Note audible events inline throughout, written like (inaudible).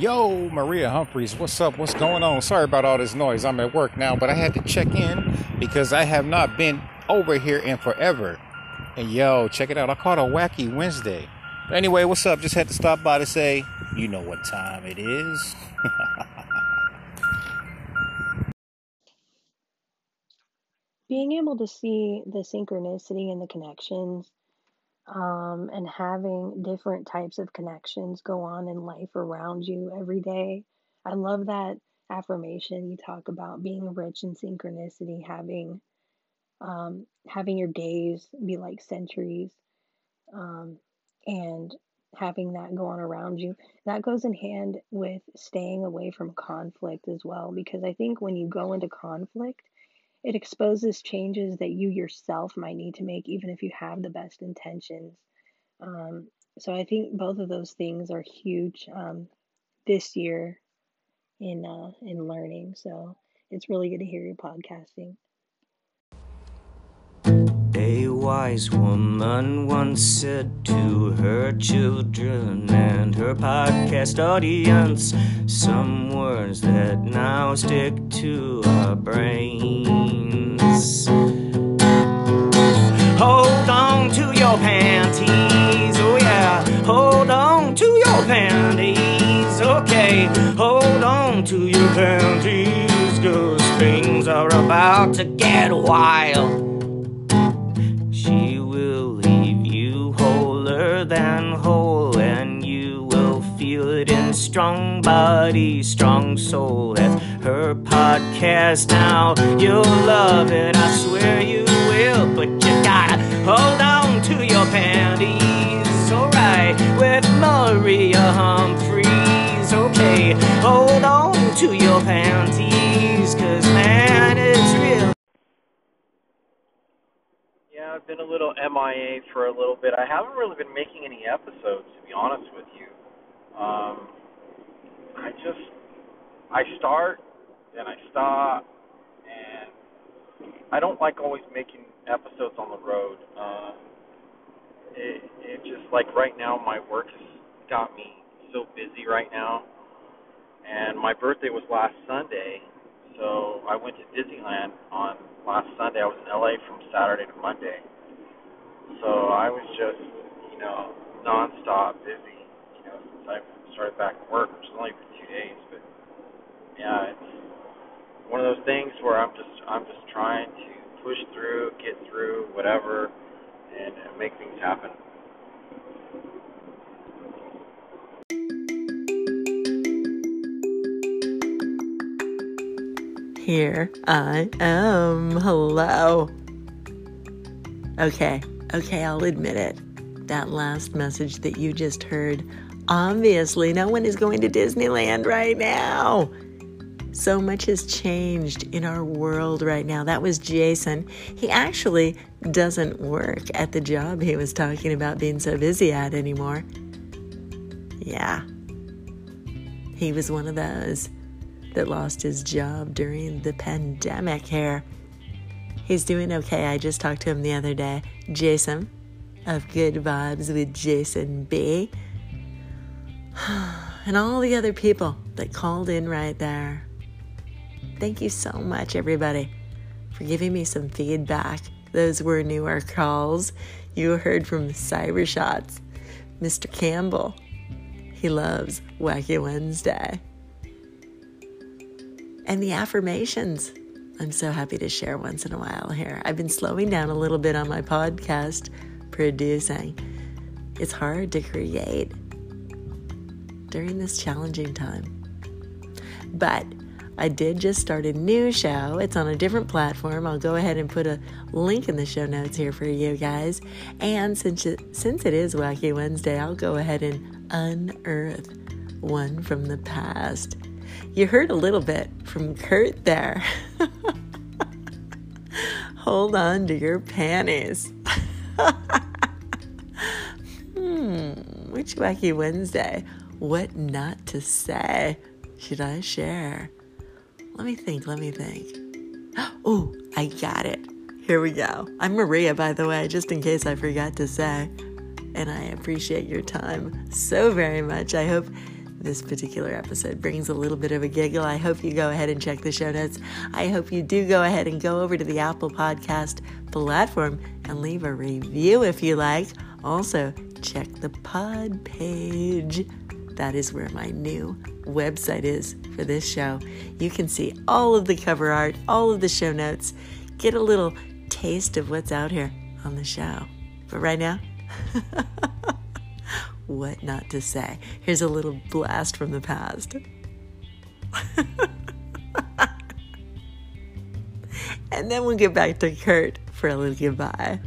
Yo, Maria Humphreys, what's up? What's going on? Sorry about all this noise. I'm at work now, but I had to check in because I have not been over here in forever. And yo, check it out. I caught a wacky Wednesday. But anyway, what's up? Just had to stop by to say, you know what time it is. (laughs) Being able to see the synchronicity and the connections um, and having different types of connections go on in life around you every day. I love that affirmation you talk about being rich in synchronicity, having um, having your days be like centuries, um, and having that go on around you. That goes in hand with staying away from conflict as well, because I think when you go into conflict, it exposes changes that you yourself might need to make, even if you have the best intentions. Um, so I think both of those things are huge um, this year in uh, in learning. So it's really good to hear you podcasting. Wise woman once said to her children and her podcast audience some words that now stick to our brains. Hold on to your panties, oh yeah, hold on to your panties, okay, hold on to your panties, cause things are about to get wild. Body, strong soul. That's her podcast now. You'll love it, I swear you will. But you gotta hold on to your panties, alright, with Maria Humphreys. Okay, hold on to your panties, cause man, it's real. Yeah, I've been a little MIA for a little bit. I haven't really been making any episodes, to be honest with you. Um, I just, I start, then I stop, and I don't like always making episodes on the road. Uh, it, it just like right now, my work has got me so busy right now, and my birthday was last Sunday, so I went to Disneyland on last Sunday. I was in LA from Saturday to Monday. So I was just, you know, nonstop busy, you know, since I started back at work, which has only for two days, but yeah, it's one of those things where I'm just I'm just trying to push through, get through, whatever, and, and make things happen. Here I am. Hello. Okay, okay, I'll admit it. That last message that you just heard, obviously, no one is going to Disneyland right now. So much has changed in our world right now. That was Jason. He actually doesn't work at the job he was talking about being so busy at anymore. Yeah. He was one of those that lost his job during the pandemic here. He's doing okay. I just talked to him the other day. Jason of Good Vibes with Jason B. (sighs) And all the other people that called in right there. Thank you so much, everybody, for giving me some feedback. Those were newer calls. You heard from Cyber Shots, Mr. Campbell. He loves Wacky Wednesday. And the affirmations. I'm so happy to share once in a while here. I've been slowing down a little bit on my podcast producing. It's hard to create during this challenging time. But I did just start a new show. It's on a different platform. I'll go ahead and put a link in the show notes here for you guys. And since it, since it is Wacky Wednesday, I'll go ahead and unearth one from the past. You heard a little bit from Kurt there. (laughs) Hold on to your panties. Hmm, which Wacky Wednesday? What not to say should I share? Let me think, let me think. (gasps) Oh, I got it. Here we go. I'm Maria, by the way, just in case I forgot to say. And I appreciate your time so very much. I hope this particular episode brings a little bit of a giggle, I hope you go ahead and check the show notes. I hope you do go ahead and go over to the Apple Podcast platform and leave a review if you like. Also, check the pod page. That is where my new website is for this show. You can see all of the cover art, all of the show notes, get a little taste of what's out here on the show. But right now, (laughs) what not to say. Here's a little blast from the past. (laughs) and then we'll get back to Kurt for a little goodbye.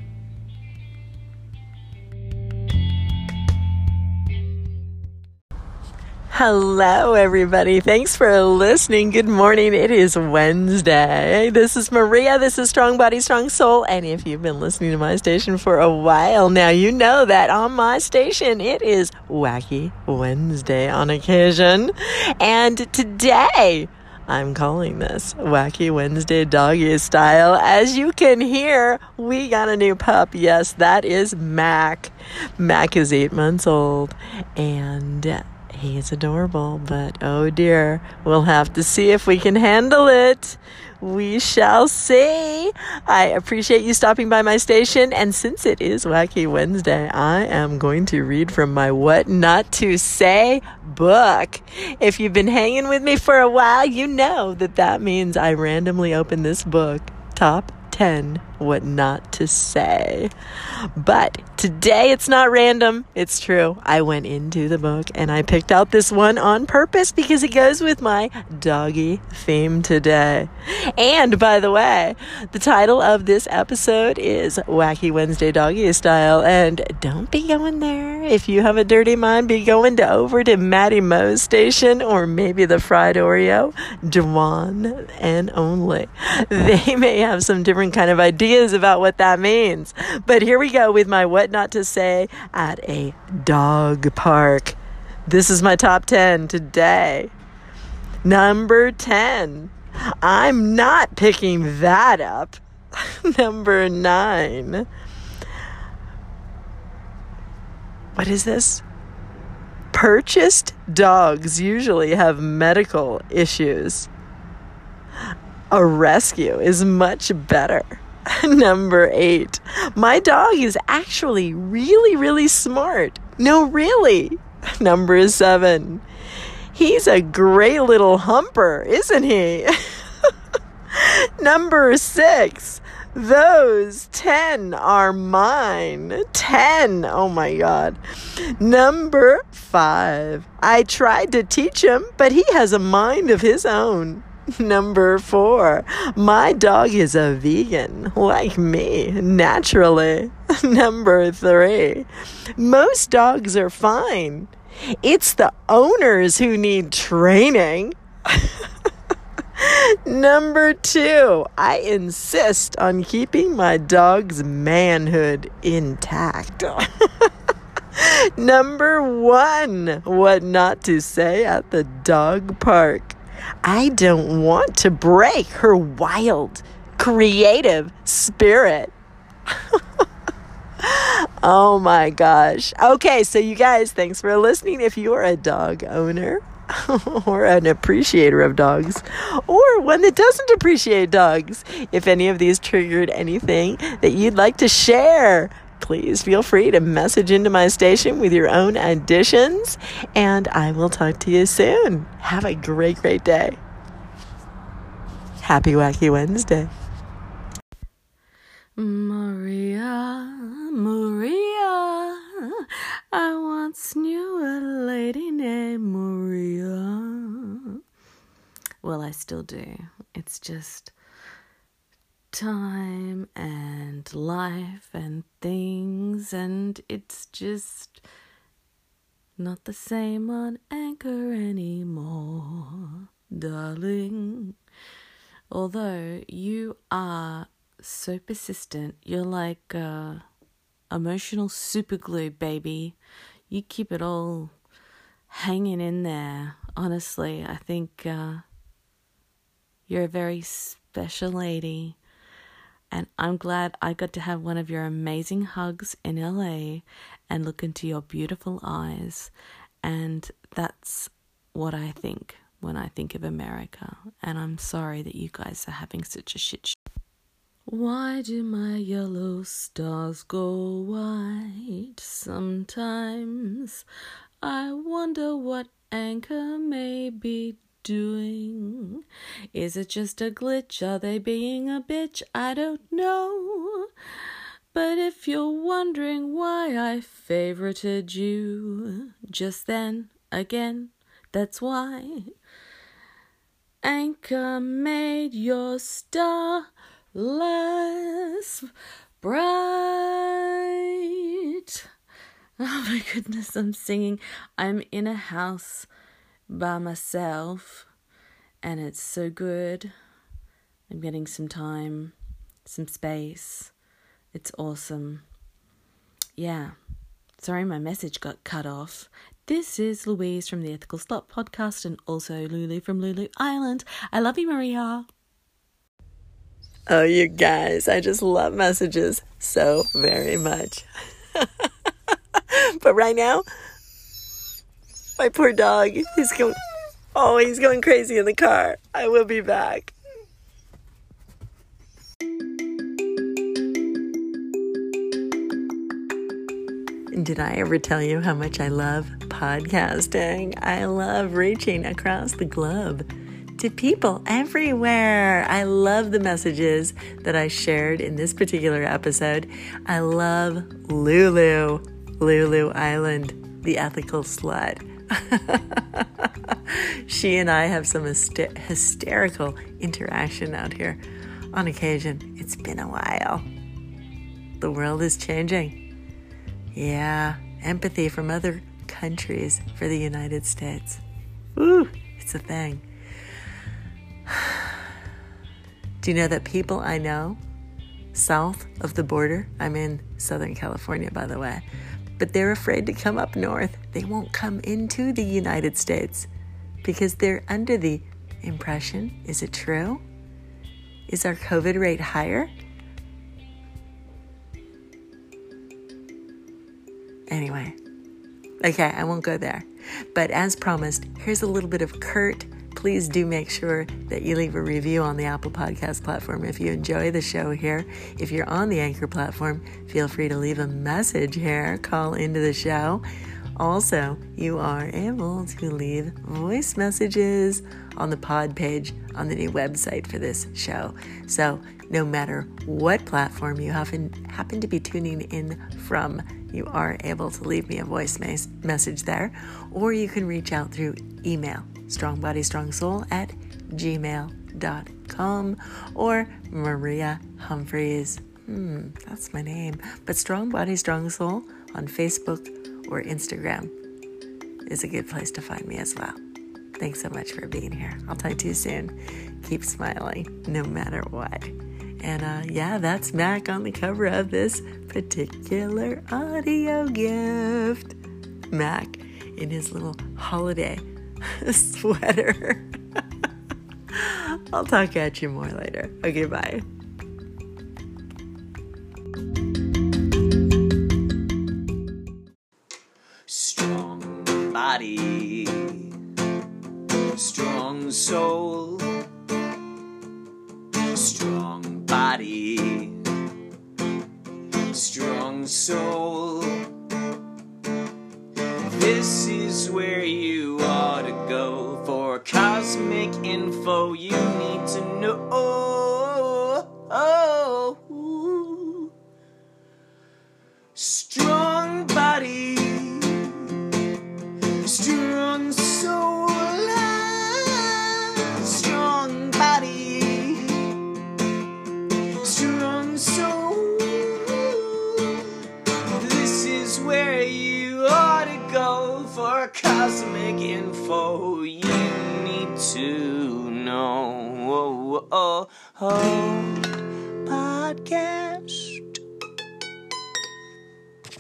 Hello, everybody. Thanks for listening. Good morning. It is Wednesday. This is Maria. This is Strong Body, Strong Soul. And if you've been listening to my station for a while now, you know that on my station it is Wacky Wednesday on occasion. And today, I'm calling this Wacky Wednesday Doggy Style. As you can hear, we got a new pup. Yes, that is Mac. Mac is eight months old and He's adorable, but oh dear, we'll have to see if we can handle it. We shall see. I appreciate you stopping by my station, and since it is Wacky Wednesday, I am going to read from my What Not to Say book. If you've been hanging with me for a while, you know that that means I randomly open this book, top 10 what not to say. But today it's not random, it's true. I went into the book and I picked out this one on purpose because it goes with my doggy theme today. And by the way, the title of this episode is Wacky Wednesday Doggy Style. And don't be going there. If you have a dirty mind, be going to over to Maddie Moe's station or maybe the Fried Oreo, Dewan and only. They may have some different kind of ideas ideas about what that means. But here we go with my what not to say at a dog park. This is my top 10 today. Number 10. I'm not picking that up. (laughs) Number 9. What is this? Purchased dogs usually have medical issues. A rescue is much better. (laughs) Number eight. My dog is actually really, really smart. No, really. (laughs) Number seven. He's a great little humper, isn't he? (laughs) Number six. Those 10 are mine. 10. Oh my God. Number five. I tried to teach him, but he has a mind of his own. (laughs) Number four, my dog is a vegan, like me, naturally. (laughs) Number three, most dogs are fine. It's the owners who need training. (laughs) Number two, I insist on keeping my dog's manhood intact. Number one, what not to say at the dog park. I don't want to break her wild, creative spirit. (laughs) oh my gosh. Okay, so you guys, thanks for listening. If you're a dog owner, (laughs) or an appreciator of dogs, or one that doesn't appreciate dogs. If any of these triggered anything that you'd like to share, please feel free to message into my station with your own additions, and I will talk to you soon. Have a great, great day. Happy Wacky Wednesday. Maria, Maria, I once knew a lady named Maria. Well, I still do. It's just time and life and things, and it's just not the same on Anchor anymore, darling. Although you are so persistent, you're like uh, emotional superglue, baby. You keep it all hanging in there. Honestly, I think uh, you're a very special lady and I'm glad I got to have one of your amazing hugs in LA and look into your beautiful eyes. And that's what I think when I think of America, and I'm sorry that you guys are having such a shit show. Why do my yellow stars go white? Sometimes I wonder what anchor may be doing. Is it just a glitch? Are they being a bitch? I don't know. But if you're wondering why I favorited you just then, again, that's why. Anchor made your star less bright. Oh my goodness, I'm singing. I'm in a house by myself and it's so good. I'm getting some time, some space. It's awesome. Yeah. Sorry, my message got cut off. This is Louise from the Ethical Slut podcast and also Lulu from Lulu Island. I love you, Maria. Oh, you guys, I just love messages so very much. (laughs) but right now, my poor dog, he's going, oh, he's going crazy in the car. I will be back. Did I ever tell you how much I love podcasting? I love reaching across the globe to people everywhere. I love the messages that I shared in this particular episode. I love Lulu, Lulu Island, the ethical slut. (laughs) she and I have some hyster- hysterical interaction out here on occasion. It's been a while. The world is changing. Yeah, empathy from other countries for the United States. Ooh, it's a thing. (sighs) Do you know that people I know south of the border, I'm in Southern California, by the way, but they're afraid to come up north. They won't come into the United States because they're under the impression is it true? Is our COVID rate higher? Anyway, okay, I won't go there. But as promised, here's a little bit of Kurt please do make sure that you leave a review on the Apple Podcast platform if you enjoy the show here. If you're on the Anchor platform, feel free to leave a message here, call into the show. Also, you are able to leave voice messages on the pod page on the new website for this show. So, no matter what platform you happen, happen to be tuning in from, you are able to leave me a voice mes- message there, or you can reach out through email strongbodystrongsoul at gmail.com or Maria Humphreys. Hmm, that's my name. But Strong Body, Strong Soul on Facebook or Instagram is a good place to find me as well. Thanks so much for being here. I'll talk to you soon. Keep smiling no matter what. And uh, yeah, that's Mac on the cover of this particular audio gift. Mac in his little holiday (laughs) sweater. (laughs) I'll talk at you more later. Okay, bye. Strong body, strong soul, strong body, strong soul. This is where you info you to